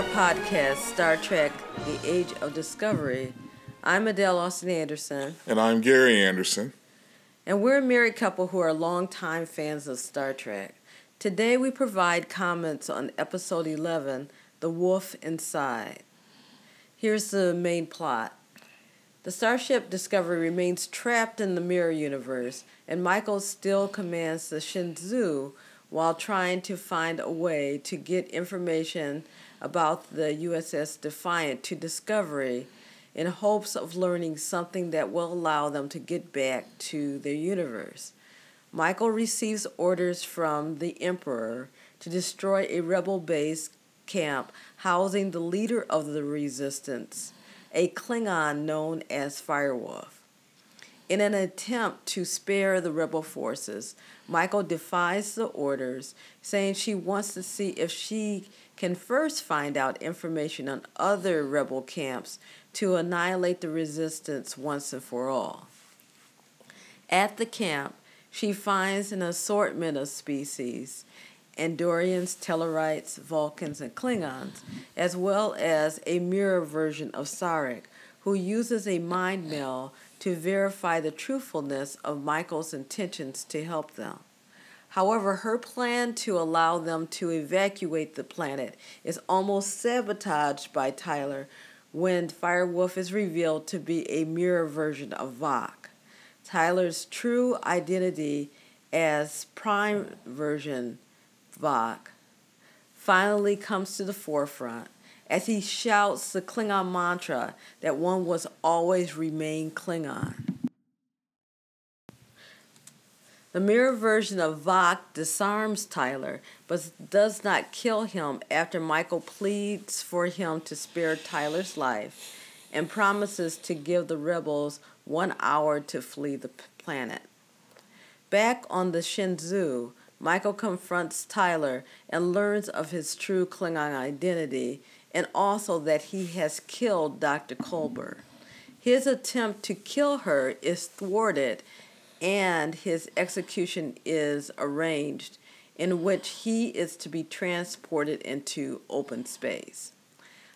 our podcast, Star Trek The Age of Discovery. I'm Adele Austin Anderson. And I'm Gary Anderson. And we're a married couple who are longtime fans of Star Trek. Today we provide comments on episode 11, The Wolf Inside. Here's the main plot. The Starship Discovery remains trapped in the mirror universe, and Michael still commands the Shenzhou while trying to find a way to get information about the USS Defiant to Discovery in hopes of learning something that will allow them to get back to their universe. Michael receives orders from the Emperor to destroy a rebel base camp housing the leader of the resistance, a Klingon known as Firewolf. In an attempt to spare the rebel forces, Michael defies the orders, saying she wants to see if she can first find out information on other rebel camps to annihilate the resistance once and for all. At the camp, she finds an assortment of species Andorians, Tellarites, Vulcans, and Klingons, as well as a mirror version of Sarek, who uses a mind meld to verify the truthfulness of Michael's intentions to help them. However, her plan to allow them to evacuate the planet is almost sabotaged by Tyler when Firewolf is revealed to be a mirror version of Voq. Tyler's true identity as Prime version Voq finally comes to the forefront as he shouts the Klingon mantra that one was always remain Klingon. The mirror version of Voq disarms Tyler, but does not kill him after Michael pleads for him to spare Tyler's life and promises to give the rebels one hour to flee the planet. Back on the Shenzhou, Michael confronts Tyler and learns of his true Klingon identity and also that he has killed Dr. Culber. His attempt to kill her is thwarted and his execution is arranged, in which he is to be transported into open space.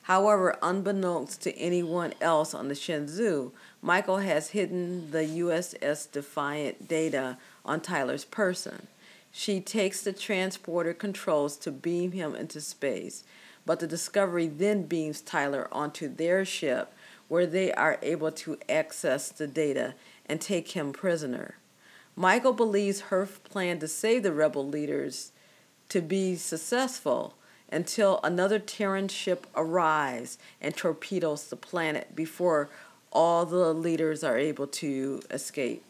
However, unbeknownst to anyone else on the Shenzhou, Michael has hidden the USS Defiant data on Tyler's person. She takes the transporter controls to beam him into space, but the Discovery then beams Tyler onto their ship where they are able to access the data and take him prisoner. Michael believes her plan to save the rebel leaders to be successful until another Terran ship arrives and torpedoes the planet before all the leaders are able to escape.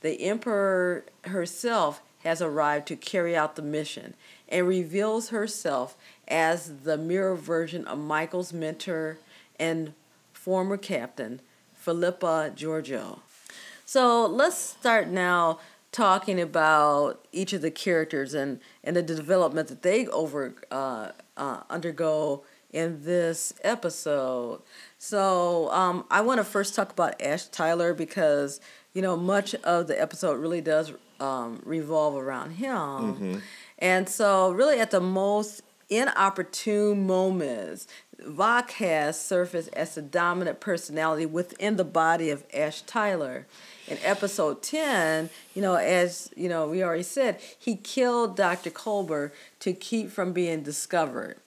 The Emperor herself has arrived to carry out the mission and reveals herself as the mirror version of Michael's mentor and former captain, Philippa Georgiou. So let's start now talking about each of the characters and, and the development that they over uh, uh, undergo in this episode. So um, I want to first talk about Ash Tyler because you know much of the episode really does um, revolve around him, mm-hmm. and so really at the most inopportune moments, Voq has surfaced as the dominant personality within the body of Ash Tyler. In episode 10, you know, as you know, we already said, he killed Dr. Culber to keep from being discovered.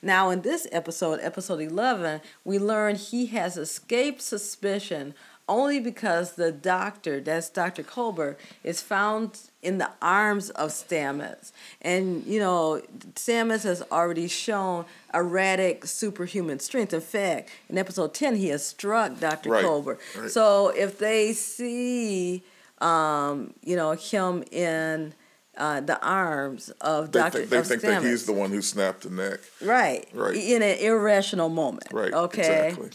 Now, in this episode, episode 11, we learn he has escaped suspicion only because the doctor, that's Dr. Culber, is found in the arms of Stamets. And, you know, Stamets has already shown erratic superhuman strength. In fact, in episode 10, he has struck Dr. Right. Right. So if they see, um, you know, him in uh, the arms of they Dr. Think, they think Stamets. that he's the one who snapped the neck. Right. Right. In an irrational moment. Right. Okay. Exactly.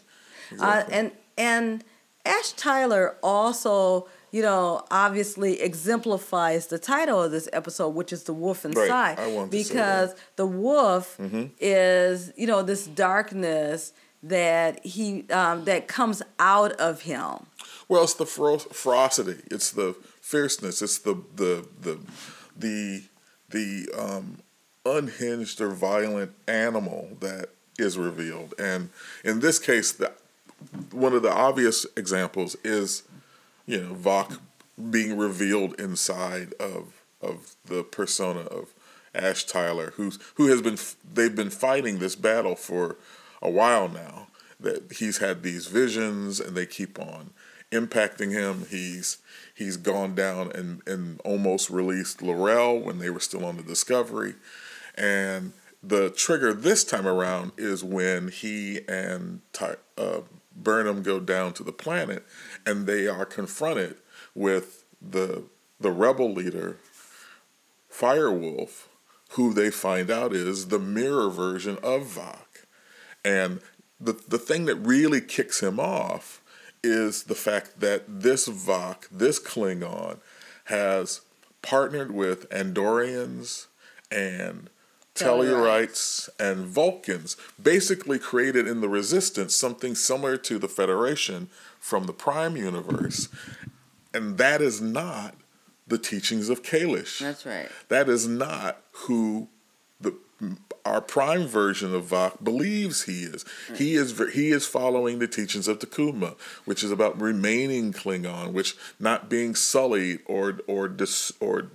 exactly. Uh, and, and, Ash Tyler also, you know, obviously exemplifies the title of this episode, which is The Wolf Inside. Right. because the wolf mm-hmm. is, you know, this darkness that he um, that comes out of him. Well, it's the fero- ferocity. It's the fierceness. It's the the the the the um, unhinged or violent animal that is revealed, and in this case, the, one of the obvious examples is, you know, Voq being revealed inside of of the persona of Ash Tyler, who's who has been they've been fighting this battle for a while now. That he's had these visions, and they keep on impacting him. He's he's gone down and and almost released L'Rell when they were still on the Discovery, and the trigger this time around is when he and Ty, uh, Burnham go down to the planet, and they are confronted with the the rebel leader, Firewolf, who they find out is the mirror version of Voq. And the, the thing that really kicks him off is the fact that this Voq, this Klingon, has partnered with Andorians and Tellarites and Vulcans, basically created in the Resistance something similar to the Federation from the Prime universe. And that is not the teachings of Kahless. That's right. That is not who the our prime version of Voq believes he is. Right. He is he is following the teachings of T'Kuvma, which is about remaining Klingon, which not being sullied or or dis, or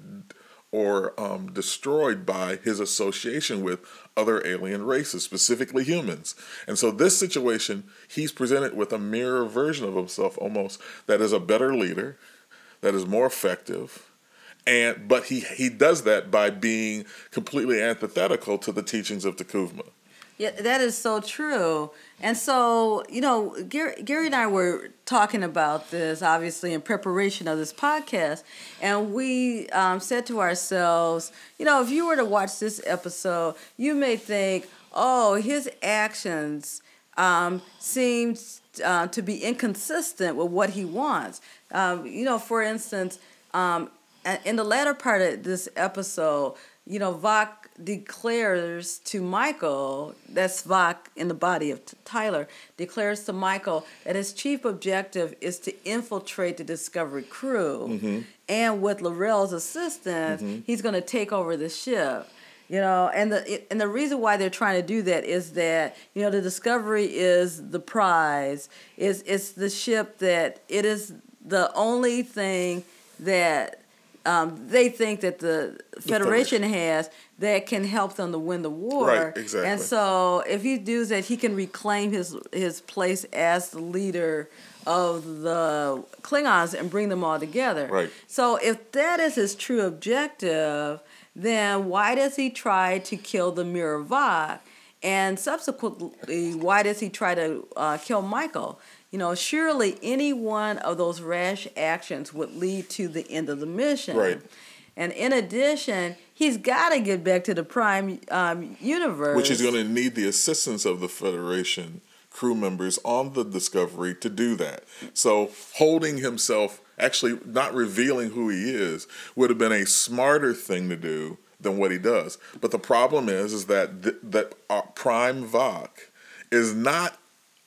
or um, destroyed by his association with other alien races, specifically humans. And so, this situation, he's presented with a mirror version of himself almost that is a better leader, that is more effective, and but he he does that by being completely antithetical to the teachings of T'Kuvma. Yeah, that is so true. And so, you know, Gary, Gary and I were talking about this, obviously, in preparation of this podcast. And we um, said to ourselves, you know, if you were to watch this episode, you may think, oh, his actions um, seem uh, to be inconsistent with what he wants. Um, you know, for instance, um, in the latter part of this episode, you know, Voq declares to Michael, that's Voq in the body of Tyler, declares to Michael that his chief objective is to infiltrate the Discovery crew. Mm-hmm. And with L'Rell's assistance, mm-hmm. he's going to take over the ship. You know, and the and the reason why they're trying to do that is that you know the Discovery is the prize. is It's the ship that it is the only thing that um, they think that the Federation has that can help them to win the war. Right, exactly. And so if he does that, he can reclaim his his place as the leader of the Klingons and bring them all together. Right. So if that is his true objective, then why does he try to kill the Mirror And subsequently, why does he try to uh, kill Michael? You know, surely any one of those rash actions would lead to the end of the mission. Right. And in addition, he's got to get back to the Prime um, universe. Which is going to need the assistance of the Federation crew members on the Discovery to do that. So holding himself, actually not revealing who he is, would have been a smarter thing to do than what he does. But the problem is, is that th- that uh, Prime Voq is not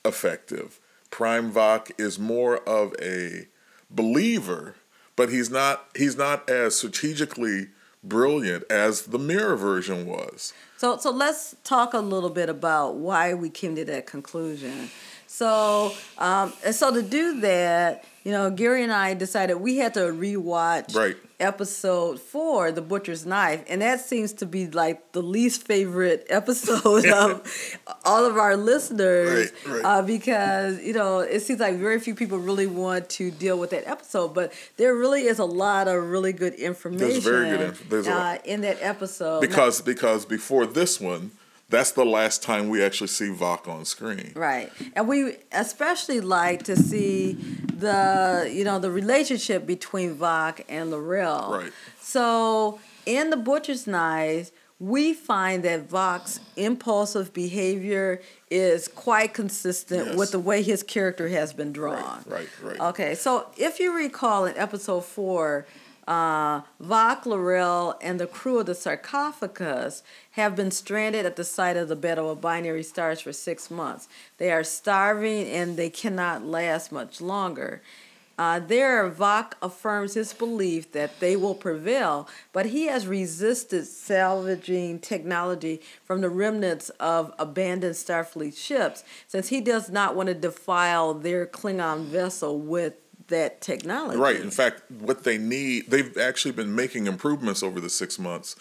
effective Prime Voq is more of a believer, but he's not he's not as strategically brilliant as the mirror version was. So so let's talk a little bit about why we came to that conclusion. So um, and so to do that, you know, Gary and I decided we had to rewatch right. episode four, The Butcher's Knife, and that seems to be like the least favorite episode of all of our listeners right, right. Uh, because you know it seems like very few people really want to deal with that episode, but there really is a lot of really good information. There's very good information uh, in that episode because because before this one that's the last time we actually see Voq on screen. Right. And we especially like to see the, you know, the relationship between Voq and L'Rell. Right. So in The Butcher's Knives, we find that Voq's impulsive behavior is quite consistent yes. with the way his character has been drawn. Right, right, right. Okay, so if you recall in episode four, uh, L'Rell, and the crew of the sarcophagus have been stranded at the site of the Battle of Binary Stars for six months. They are starving and they cannot last much longer. Uh, there, Voq affirms his belief that they will prevail, but he has resisted salvaging technology from the remnants of abandoned Starfleet ships since he does not want to defile their Klingon vessel with that technology. Right. In fact, what they need, they've actually been making improvements over the six months,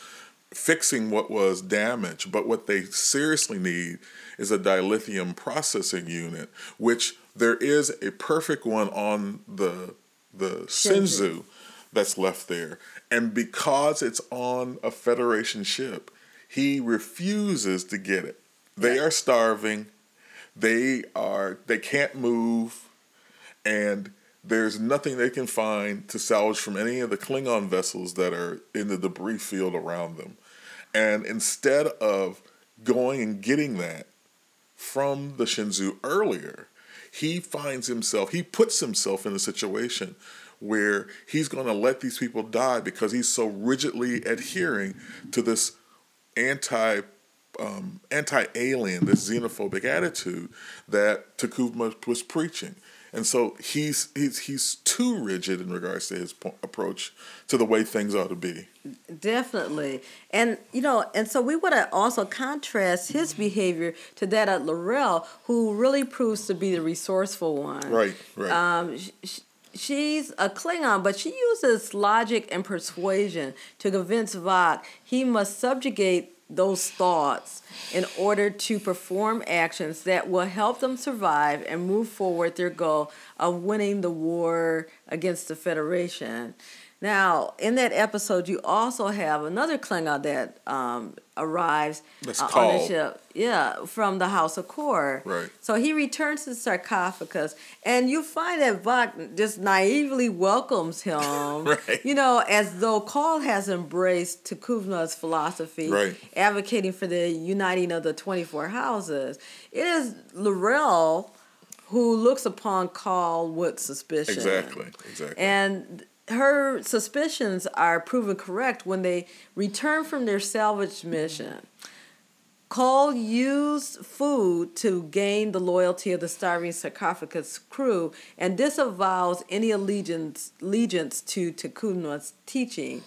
fixing what was damaged. But what they seriously need is a dilithium processing unit, which there is a perfect one on the the Shenzhou that's left there, and because it's on a Federation ship, he refuses to get it. They are starving. They are they can't move, and there's nothing they can find to salvage from any of the Klingon vessels that are in the debris field around them. And instead of going and getting that from the Shenzhou earlier, he finds himself, he puts himself in a situation where he's going to let these people die because he's so rigidly adhering to this anti um, anti alien, this xenophobic attitude that T'Kuvma was preaching. And so he's he's he's too rigid in regards to his po- approach to the way things ought to be. Definitely, and you know, and so we want to also contrast his behavior to that of L'Rell, who really proves to be the resourceful one. Right, right. Um, sh- she's a Klingon, but she uses logic and persuasion to convince Voq he must subjugate those thoughts in order to perform actions that will help them survive and move forward their goal of winning the war against the Federation. Now, in that episode, you also have another Klingon that um, arrives uh, on the ship. Yeah, from the House of Kor. Right. So he returns to the sarcophagus, and you find that Voq just naively welcomes him. Right. You know, as though Kol has embraced T'Kuvma's philosophy, Right. advocating for the uniting of the 24 houses. It is L'Rell who looks upon Kol with suspicion. Exactly, exactly. And her suspicions are proven correct when they return from their salvage mission. Kol used food to gain the loyalty of the starving sarcophagus crew and disavows any allegiance, allegiance to T'Kuvma's teaching.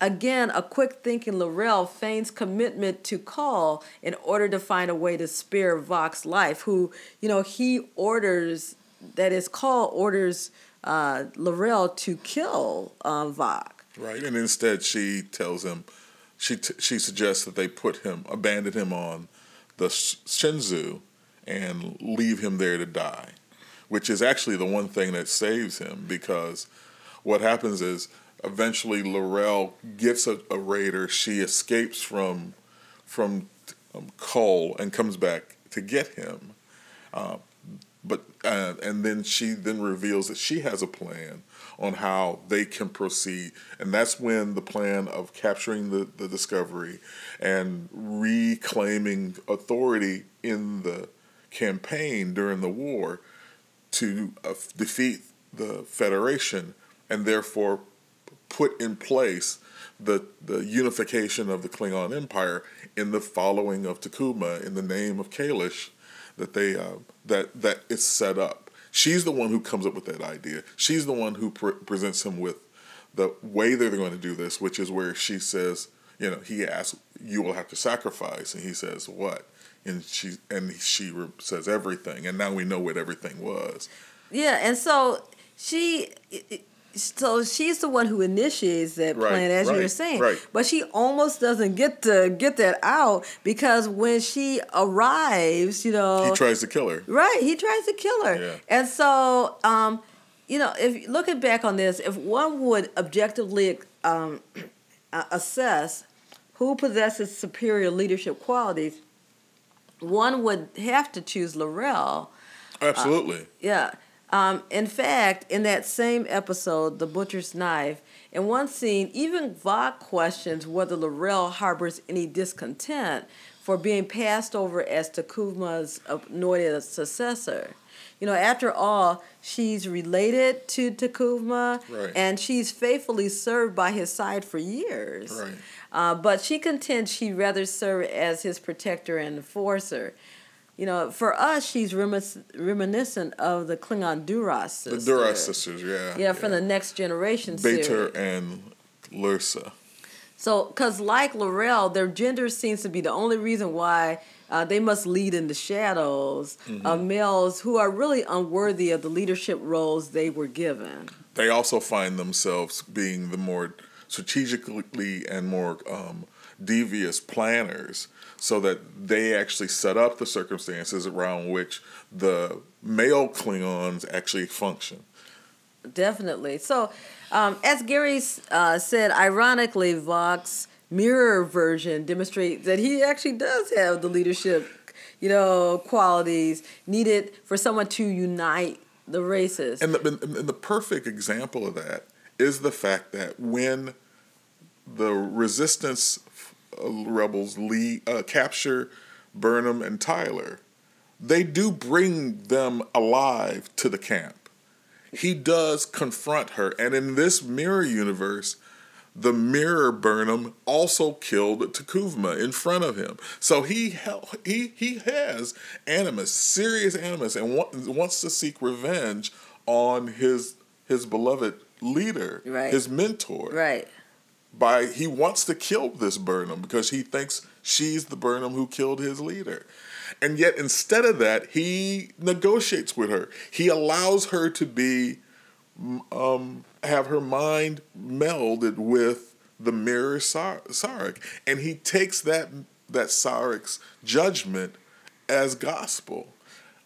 Again, a quick thinking L'Rell feigns commitment to Kol in order to find a way to spare Voq's life, who, you know, he orders, that is, Kol orders uh, to kill uh. Right, and instead she tells him, she t- she suggests that they put him, abandon him on the Sh- Shenzhou, and leave him there to die, which is actually the one thing that saves him because what happens is eventually L'Rell gets a, a raider, she escapes from from um, Kol and comes back to get him, uh, but uh, and then she then reveals that she has a plan on how they can proceed. And that's when the plan of capturing the, the discovery and reclaiming authority in the campaign during the war to uh, defeat the federation and therefore put in place the the unification of the Klingon Empire in the following of T'Kuvma in the name of Kahless that they uh, that that it's set up. She's the one who comes up with that idea. She's the one who pre- presents him with the way they're going to do this, which is where she says, you know, he asks, "You will have to sacrifice," and he says, "What?" And she and she re- says everything, and now we know what everything was. Yeah, and so she, so she's the one who initiates that Right, plan, as you were saying. right. But she almost doesn't get to get that out because when she arrives, you know, He tries to kill her. Right, he tries to kill her. Yeah. And so, um, you know, if looking back on this, if one would objectively um, uh, assess who possesses superior leadership qualities, one would have to choose L'Rell. Absolutely. Yeah. Um, in fact, in that same episode, The Butcher's Knife, in one scene, even Voq questions whether L'Rell harbors any discontent for being passed over as T'Kuvma's anointed successor. You know, after all, she's related to T'Kuvma, Right. and she's faithfully served by his side for years. Right. Uh, but she contends she'd rather serve as his protector and enforcer. You know, for us, she's remis- reminiscent of the Klingon Duras sisters. The Duras sisters, yeah. Yeah, from the Next Generation Beta series. and Lursa. So, because like L'Rell, their gender seems to be the only reason why uh, they must lead in the shadows of males who are really unworthy of the leadership roles they were given. They also find themselves being the more strategically and more um, devious planners, so that they actually set up the circumstances around which the male Klingons actually function. Definitely. So, um, as Gary uh, said, ironically, Voq's mirror version demonstrates that he actually does have the leadership, you know, qualities needed for someone to unite the races. And the, and the perfect example of that is the fact that when the resistance rebels lead, uh, capture Burnham and Tyler, they do bring them alive to the camp. He does confront her, and in this mirror universe, the mirror Burnham also killed T'Kuvma in front of him. So he hel- he he has animus, serious animus, and wa- wants to seek revenge on his his beloved leader, Right. his mentor. right. By he wants to kill this Burnham because he thinks she's the Burnham who killed his leader. And yet instead of that, he negotiates with her. He allows her to be um, have her mind melded with the mirror Sar- Sarek, and he takes that that Sarek's judgment as gospel.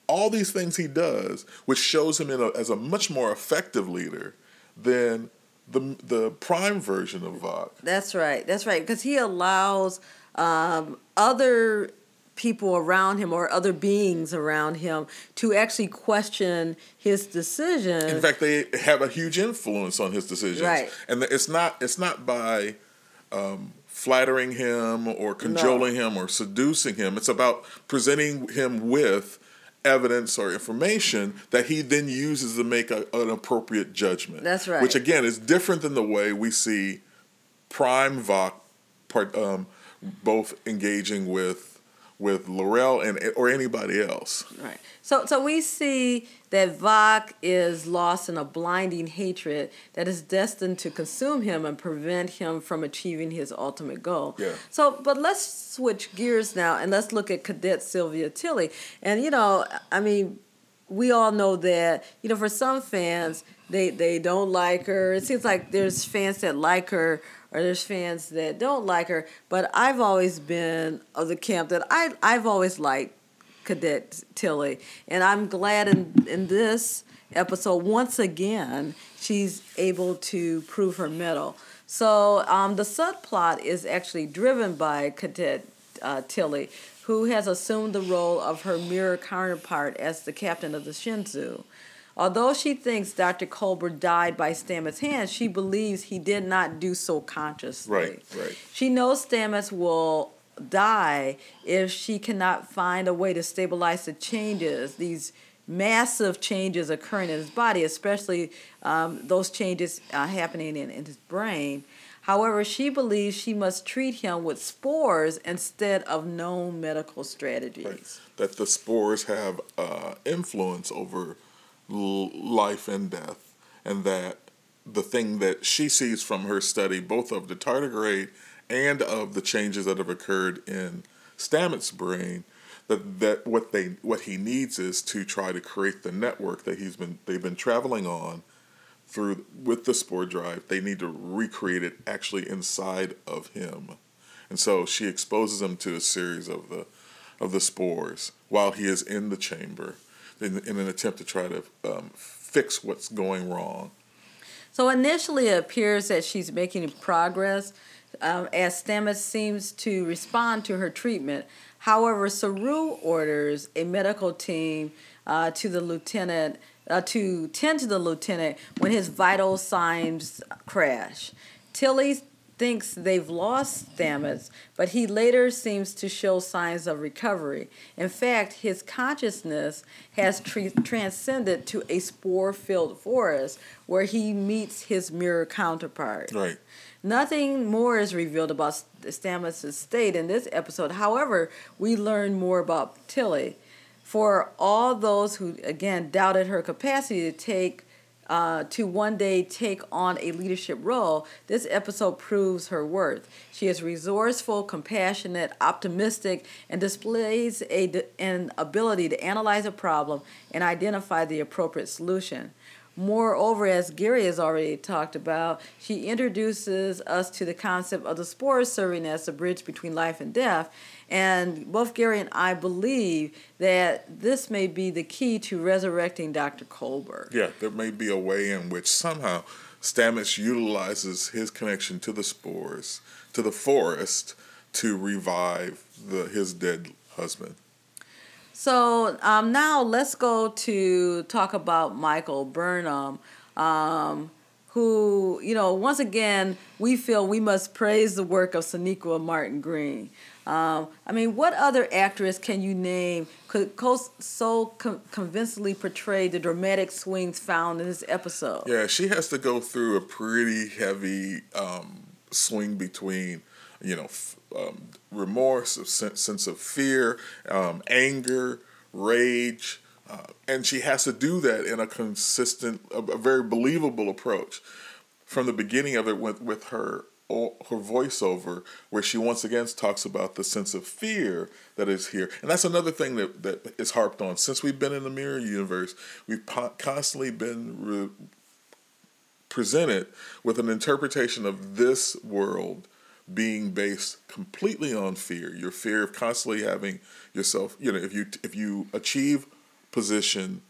All these things he does, which shows him a, as a much more effective leader than the the prime version of Voq. That's right. That's right. Because he allows um, other people around him or other beings around him to actually question his decision. In fact, they have a huge influence on his decisions. Right. And it's not it's not by um, flattering him or cajoling him or seducing him. It's about presenting him with evidence or information that he then uses to make a, an appropriate judgment. That's right. Which again is different than the way we see Prime Voq part um, both engaging with with L'Rell and or anybody else. Right. So so we see that Voq is lost in a blinding hatred that is destined to consume him and prevent him from achieving his ultimate goal. Yeah. So but let's switch gears now and let's look at Cadet Sylvia Tilly. And you know, I mean, we all know that, you know, for some fans they they don't like her. It seems like there's fans that like her or there's fans that don't like her, but I've always been of the camp that I I've always liked Cadet Tilly, and I'm glad in in this episode once again she's able to prove her mettle. So um, the subplot is actually driven by Cadet uh, Tilly, who has assumed the role of her mirror counterpart as the captain of the Shenzhou. Although she thinks Dr. Culber died by Stamets' hand, she believes he did not do so consciously. Right, right. She knows Stamets will die if she cannot find a way to stabilize the changes, these massive changes occurring in his body, especially um, those changes uh, happening in, in his brain. However, she believes she must treat him with spores instead of known medical strategies. that the spores have uh, influence over life and death, and that the thing that she sees from her study, both of the tardigrade and of the changes that have occurred in Stamets' brain, that, that what they what he needs is to try to create the network that he's been they've been traveling on through with the spore drive. They need to recreate it actually inside of him, and so she exposes him to a series of the of the spores while he is in the chamber in, in an attempt to try to um, fix what's going wrong. So initially, it appears that she's making progress um, as Stamets seems to respond to her treatment. However, Saru orders a medical team uh, to the lieutenant uh, to tend to the lieutenant when his vital signs crash. Tilly thinks they've lost Stamets, but he later seems to show signs of recovery. In fact, his consciousness has tre- transcended to a spore filled forest where he meets his mirror counterpart. Right. Nothing more is revealed about Stamets' state in this episode. However, we learn more about Tilly. For all those who, again, doubted her capacity to take uh, to one day take on a leadership role, this episode proves her worth. She is resourceful, compassionate, optimistic, and displays a, an ability to analyze a problem and identify the appropriate solution. Moreover, as Gary has already talked about, she introduces us to the concept of the spores serving as a bridge between life and death. And both Gary and I believe that this may be the key to resurrecting Dr. Culber. Yeah, there may be a way in which somehow Stamets utilizes his connection to the spores, to the forest, to revive the, his dead husband. So um, now let's go to talk about Michael Burnham, um, who, you know, once again, we feel we must praise the work of Sonequa Martin Green. Um, I mean, what other actress can you name could so convincingly portray the dramatic swings found in this episode? Yeah, she has to go through a pretty heavy um, swing between you know, um, remorse, a sense of fear, um, anger, rage, uh, and she has to do that in a consistent, a, a, very believable approach. From the beginning of it, with with her her voiceover, where she once again talks about the sense of fear that is here, and that's another thing that that is harped on since we've been in the mirror universe. We've po- constantly been re- presented with an interpretation of this world being based completely on fear. Your fear of constantly having yourself you know if you if you achieve position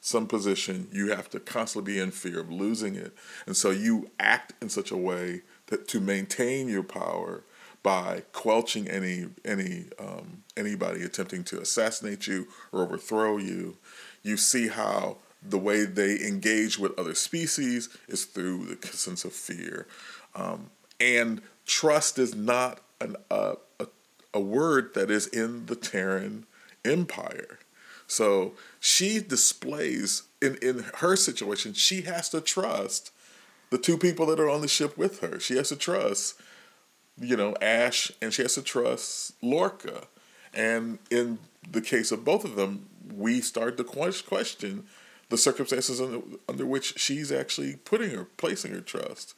some position you have to constantly be in fear of losing it. And so you act in such a way that to maintain your power by quelching any any um, anybody attempting to assassinate you or overthrow you you see how the way they engage with other species is through the sense of fear. Um, and trust is not an, uh, a, a word that is in the Terran Empire. So she displays in, in her situation, she has to trust the two people that are on the ship with her. She has to trust, you know, Ash and she has to trust Lorca. And in the case of both of them, we start to question the circumstances under, under which she's actually putting her, placing her trust.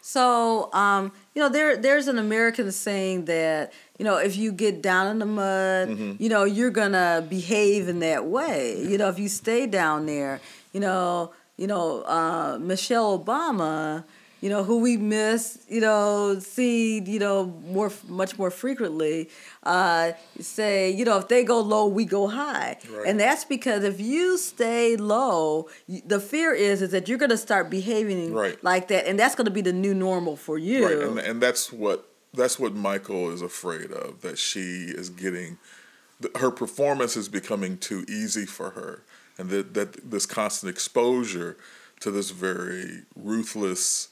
So, um, you know, there there's an American saying that you know if you get down in the mud, mm-hmm. you know you're gonna behave in that way. You know, if you stay down there, you know, you know, uh, Michelle Obama you know, who we miss, you know, see, you know, more much more frequently, uh, say, you know, if they go low, we go high, right. and that's because if you stay low, the fear is is that you're going to start behaving right. like that, and that's going to be the new normal for you. Right, and, and that's what that's what Michael is afraid of that she is getting, her performance is becoming too easy for her, and that that this constant exposure to this very ruthless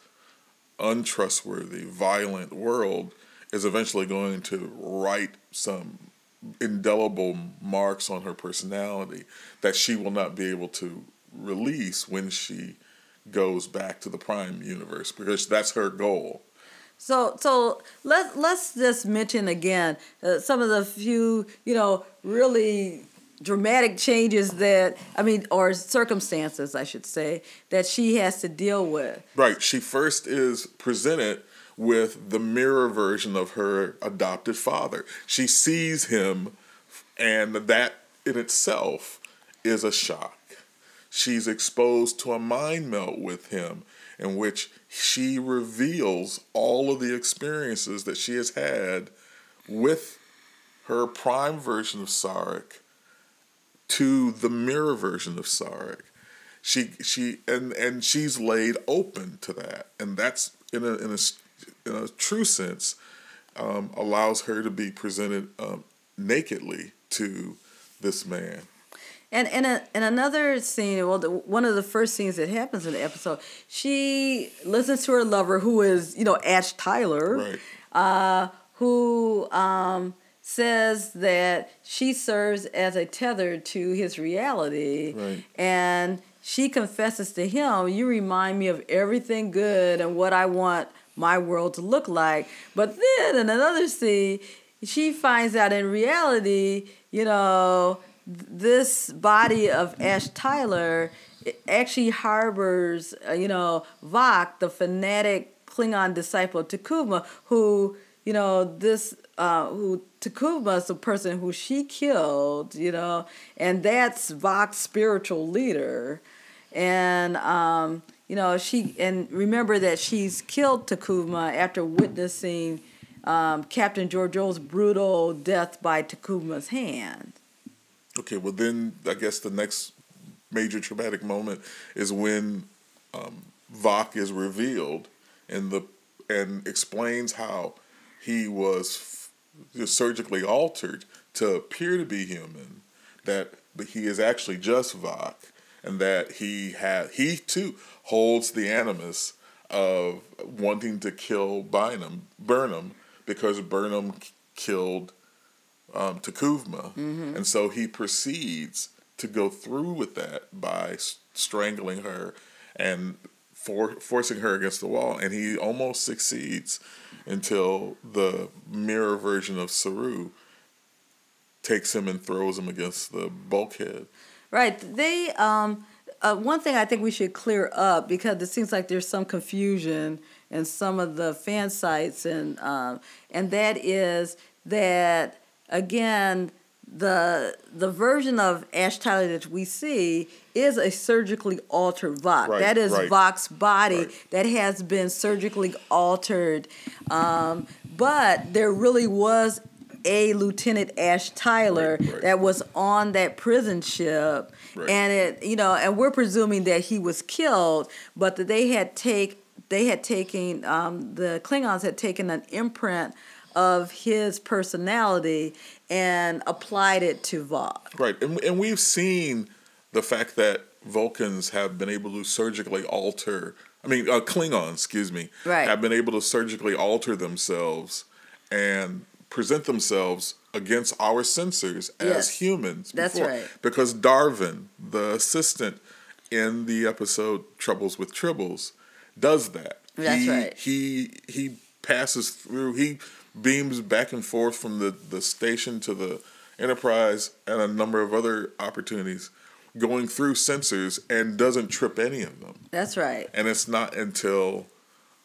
untrustworthy, violent world is eventually going to write some indelible marks on her personality that she will not be able to release when she goes back to the prime universe because that's her goal. So so let let's just mention again uh, some of the few you know really dramatic changes that I mean, or circumstances, I should say, that she has to deal with. Right. She first is presented with the mirror version of her adopted father. She sees him, and that in itself is a shock. She's exposed to a mind meld with him in which she reveals all of the experiences that she has had with her prime version of Sarek to the mirror version of Sarek. She she and and she's laid open to that, and that's in a in a in a true sense um, allows her to be presented um, nakedly to this man. And and a, and another scene, well, the, one of the first scenes that happens in the episode, she listens to her lover, who is you know Ash Tyler, right. uh, who um, says that she serves as a tether to his reality. Right. And she confesses to him, You remind me of everything good and what I want my world to look like. But then in another scene, she finds out in reality, you know, this body of Ash Tyler actually harbors, uh, you know, Voq, the fanatic Klingon disciple T'Kuvma, who, you know, this, uh, who T'Kuvma is the person who she killed, you know, and that's Voq's spiritual leader. And, um, you know, she, and remember that she's killed T'Kuvma after witnessing um, Captain Georgiou's brutal death by T'Kuvma's hand. Okay, well then I guess the next major traumatic moment is when um, Voq is revealed and the and explains how he was surgically altered to appear to be human, that he is actually just Voq, and that he had he too holds the animus of wanting to kill Bynum, Burnham because Burnham killed um, T'Kuvma, mm-hmm. and so he proceeds to go through with that by strangling her and for, forcing her against the wall, and he almost succeeds until the mirror version of Saru takes him and throws him against the bulkhead. Right. They um, uh, one thing I think we should clear up because it seems like there's some confusion in some of the fan sites, and um, and that is that again the the version of Ash Tyler that we see is a surgically altered Voq. Right, that is right. Body right. that has been surgically altered. Um, but there really was a Lieutenant Ash Tyler that was on that prison ship, and it you know, and we're presuming that he was killed, but that they had take they had taken um, the Klingons had taken an imprint of his personality and applied it to Voq. Right, and and we've seen the fact that Vulcans have been able to surgically alter. I mean, uh, Klingons, excuse me, right. have been able to surgically alter themselves and present themselves against our sensors as yes, humans. Before. That's right. Because Darvin, the assistant in the episode Troubles with Tribbles, does that. That's he, right. He he passes through. He beams back and forth from the, the station to the Enterprise and a number of other opportunities going through sensors and doesn't trip any of them. That's right. And it's not until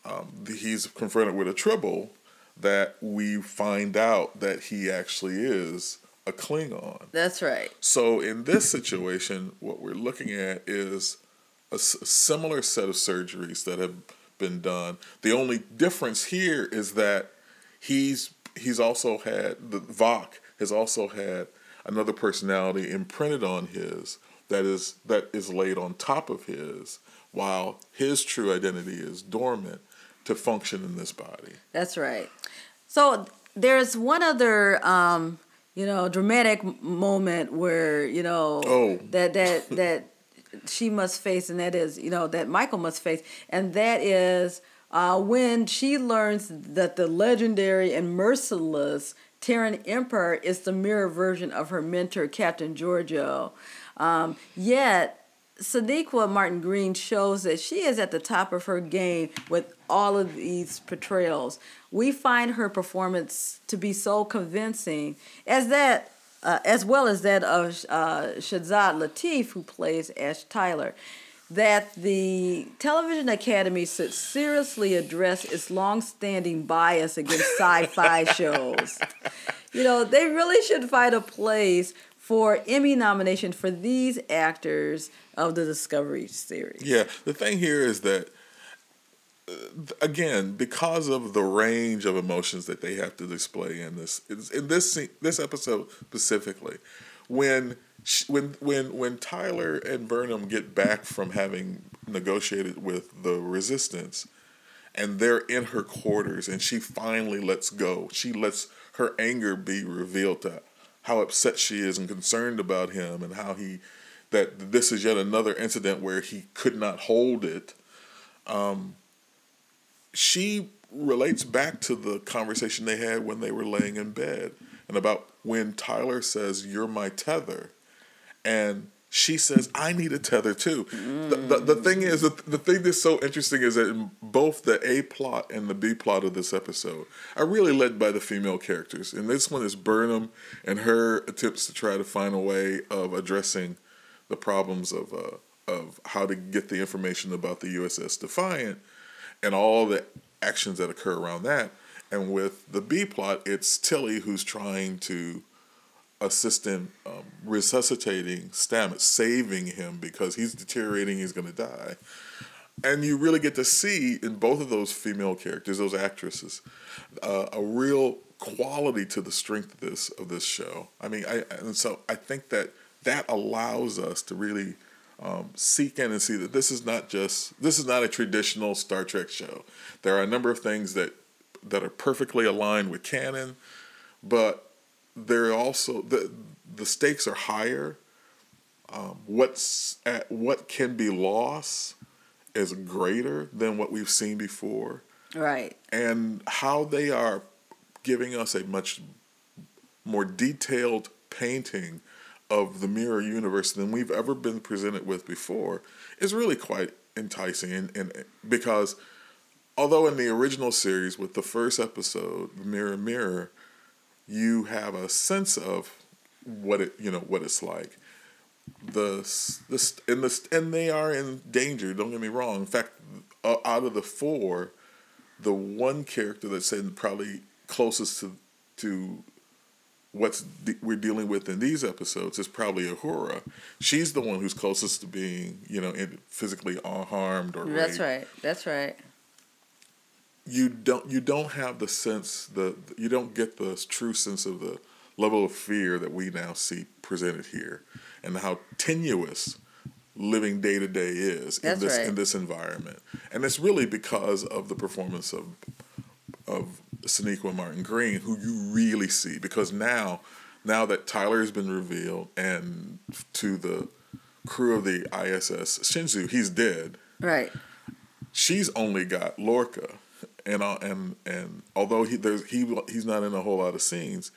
um, he's confronted with a tribble that we find out that he actually is a Klingon. That's right. So in this situation, what we're looking at is a, s- similar set of surgeries that have been done. The only difference here is that he's he's also had the Voq has also had another personality imprinted on his that is that is laid on top of his while his true identity is dormant to function in this body. That's right. So there's one other um, you know dramatic moment where you know oh. that that that she must face and that is you know that Michael must face and that is uh, when she learns that the legendary and merciless Terran Emperor is the mirror version of her mentor, Captain Georgiou. Um, yet, Sonequa Martin Green shows that she is at the top of her game with all of these portrayals. We find her performance to be so convincing as that, uh, as well as that of uh, Shazad Latif, who plays Ash Tyler that the Television Academy should seriously address its long-standing bias against sci-fi shows. You know, they really should find a place for Emmy nomination for these actors of the Discovery series. Yeah, the thing here is that uh, again, because of the range of emotions that they have to display in this in this this episode specifically, when when when when Tyler and Burnham get back from having negotiated with the resistance and they're in her quarters and she finally lets go. She lets her anger be revealed to how upset she is and concerned about him and how he that this is yet another incident where he could not hold it. Um, she relates back to the conversation they had when they were laying in bed and about when Tyler says, You're my tether and she says, I need a tether too. Mm. The, the, the, thing is, the, the thing that's so interesting is that in both the A plot and the B plot of this episode are really led by the female characters. And this one is Burnham and her attempts to try to find a way of addressing the problems of, uh, of how to get the information about the USS Defiant and all the actions that occur around that. And with the B plot, it's Tilly who's trying to assistant um, resuscitating Stamets, saving him because he's deteriorating, he's going to die. And you really get to see in both of those female characters, those actresses, uh, a real quality to the strength of this of this show. I mean, I and so I think that that allows us to really um, seek in and see that this is not just this is not a traditional Star Trek show. There are a number of things that that are perfectly aligned with canon, but there also the the stakes are higher. Um, what's at, what can be lost is greater than what we've seen before. Right. And how they are giving us a much more detailed painting of the mirror universe than we've ever been presented with before is really quite enticing and, and because although in the original series with the first episode the mirror mirror you have a sense of what it you know what it's like. The the and the and they are in danger. Don't get me wrong. In fact, out of the four, the one character that's said probably closest to to what's de- we're dealing with in these episodes is probably Uhura. She's the one who's closest to being, you know, physically unharmed or That's raped. right. That's right you don't you don't have the sense the you don't get the true sense of the level of fear that we now see presented here and how tenuous living day to day is That's in this right. in this environment. And it's really because of the performance of of Sonequa Martin Green who you really see. Because now now that Tyler has been revealed and to the crew of the ISS Shenzhou, he's dead. Right. She's only got Lorca and uh, and and although he there's he he's not in a whole lot of scenes,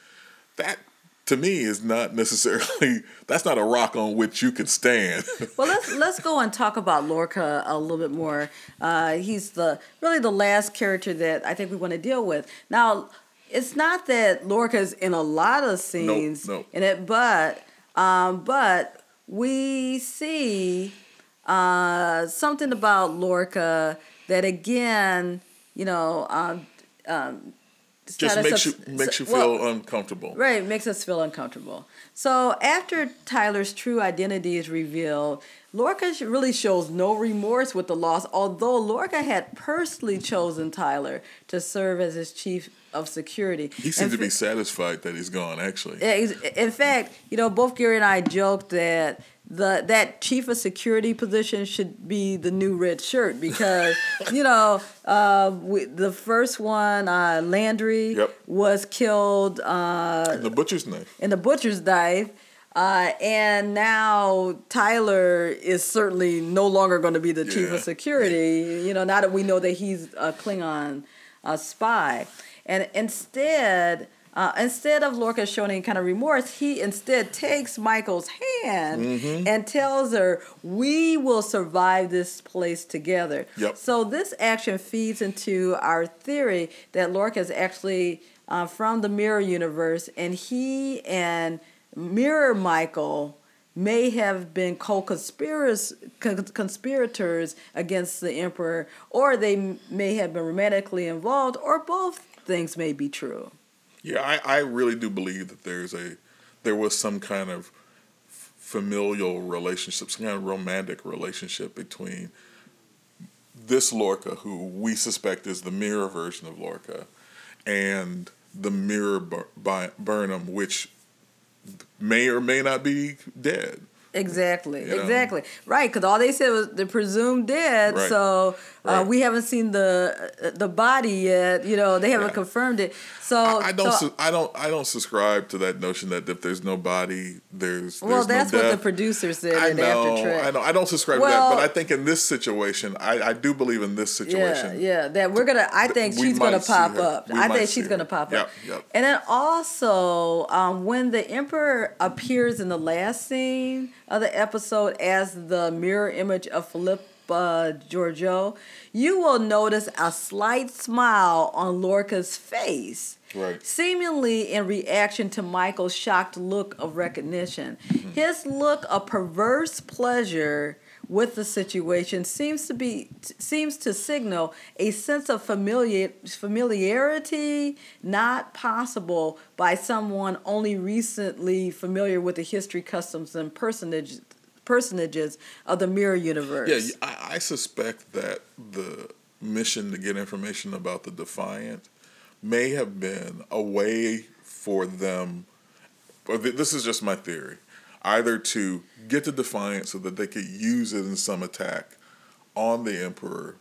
that to me is not necessarily that's not a rock on which you can stand. well, let's let's go and talk about Lorca a little bit more. Uh, he's the really the last character that I think we want to deal with now. It's not that Lorca's in a lot of scenes nope, nope. in it, but um, but we see uh, something about Lorca that again you know, um, um, just makes you makes you feel well, uncomfortable. Right, makes us feel uncomfortable. So after Tyler's true identity is revealed, Lorca really shows no remorse with the loss, although Lorca had personally chosen Tyler to serve as his chief of security. He seemed to be satisfied that he's gone. Actually, in fact, you know, both Gary and I joked that the that chief of security position should be the new red shirt because you know uh, we, the first one uh, Landry yep. was killed uh, in the butcher's knife in the butcher's knife. Uh, and now Tyler is certainly no longer going to be the chief of security. You know, now that we know that he's a Klingon uh, spy, and instead, uh, instead of Lorca showing any kind of remorse, he instead takes Michael's hand mm-hmm. and tells her, "We will survive this place together." Yep. So this action feeds into our theory that Lorca is actually uh, from the Mirror universe, and he and Mirror Michael may have been co-conspirators conspirators against the emperor or they may have been romantically involved or both things may be true yeah, I, I really do believe that there's a there was some kind of familial relationship, some kind of romantic relationship between this Lorca, who we suspect is the mirror version of Lorca, and the mirror Bur- Burnham, which may or may not be dead. Exactly, you exactly. Right, because all they said was they're presumed dead. Right. So uh, we haven't seen the uh, the body yet. You know, they haven't yeah. confirmed it. So I, I don't. So, su- I don't. I don't subscribe to that notion that if there's no body, there's. Well, that's no what the producers said. I know. I know. I don't subscribe well, to that, but I think in this situation, I, I do believe in this situation. Yeah, yeah. That we're gonna. I think she's gonna pop up. I think she's gonna pop yep, up. Yep. And then also, um, when the emperor appears in the last scene of the episode as the mirror image of Philippa Georgiou, you will notice a slight smile on Lorca's face. Right. Seemingly in reaction to Michael's shocked look of recognition. Mm-hmm. His look of perverse pleasure with the situation seems to be seems to signal a sense of familiar familiarity not possible by someone only recently familiar with the history, customs, and personages personages of the mirror universe. Yeah, I, I suspect that the mission to get information about the Defiant may have been a way for them. Or this is just my theory either to get the Defiant so that they could use it in some attack on the Emperor,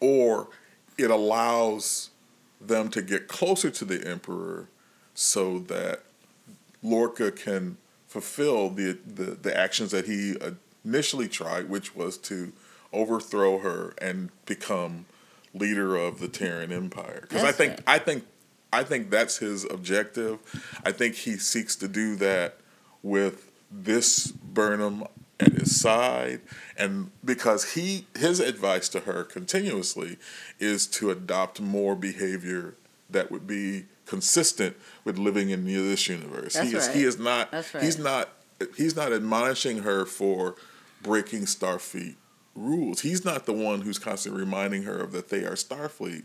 or it allows them to get closer to the Emperor so that Lorca can fulfill the, the, the actions that he initially tried, which was to overthrow her and become leader of the Terran Empire. Because I think right. I think I think that's his objective. I think he seeks to do that with this Burnham at his side and because he his advice to her continuously is to adopt more behavior that would be consistent with living in this universe. That's he is right. he is not right. he's not he's not admonishing her for breaking Starfleet rules. He's not the one who's constantly reminding her of that they are Starfleet.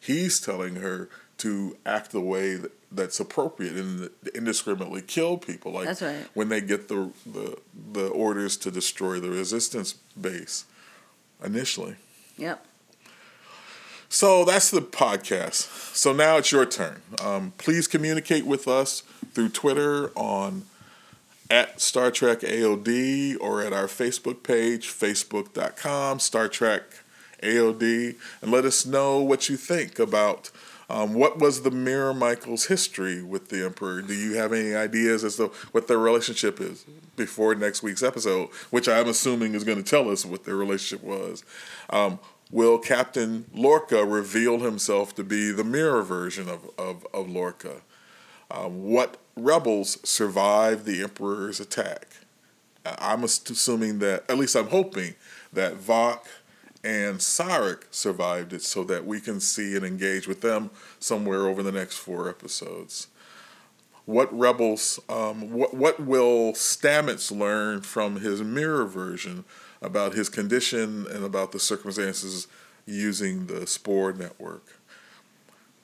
He's telling her to act the way that, that's appropriate and indiscriminately kill people. Like that's right. when they get the, the the orders to destroy the resistance base initially. Yep. So that's the podcast. So now it's your turn. Um, please communicate with us through Twitter on at Star Trek AOD or at our Facebook page, facebook.com, Star Trek AOD, and let us know what you think about um, what was the Mirror Michaels history with the Emperor? Do you have any ideas as to what their relationship is before next week's episode, which I'm assuming is going to tell us what their relationship was? Um, will Captain Lorca reveal himself to be the mirror version of, of, of Lorca? Um, what rebels survived the Emperor's attack? I'm assuming that, at least I'm hoping, that Voq and Sarek survived it so that we can see and engage with them somewhere over the next four episodes. What rebels, um, what, what will Stamets learn from his mirror version about his condition and about the circumstances using the Spore network?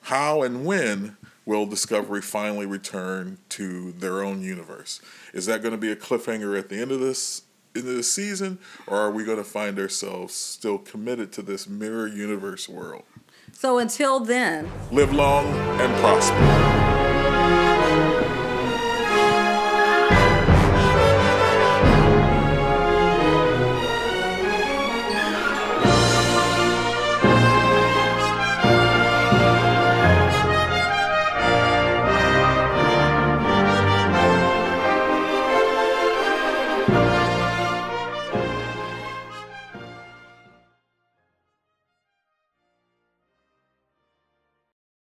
How and when will Discovery finally return to their own universe? Is that going to be a cliffhanger at the end of this into the season, or are we going to find ourselves still committed to this mirror universe world? So until then, live long and prosper.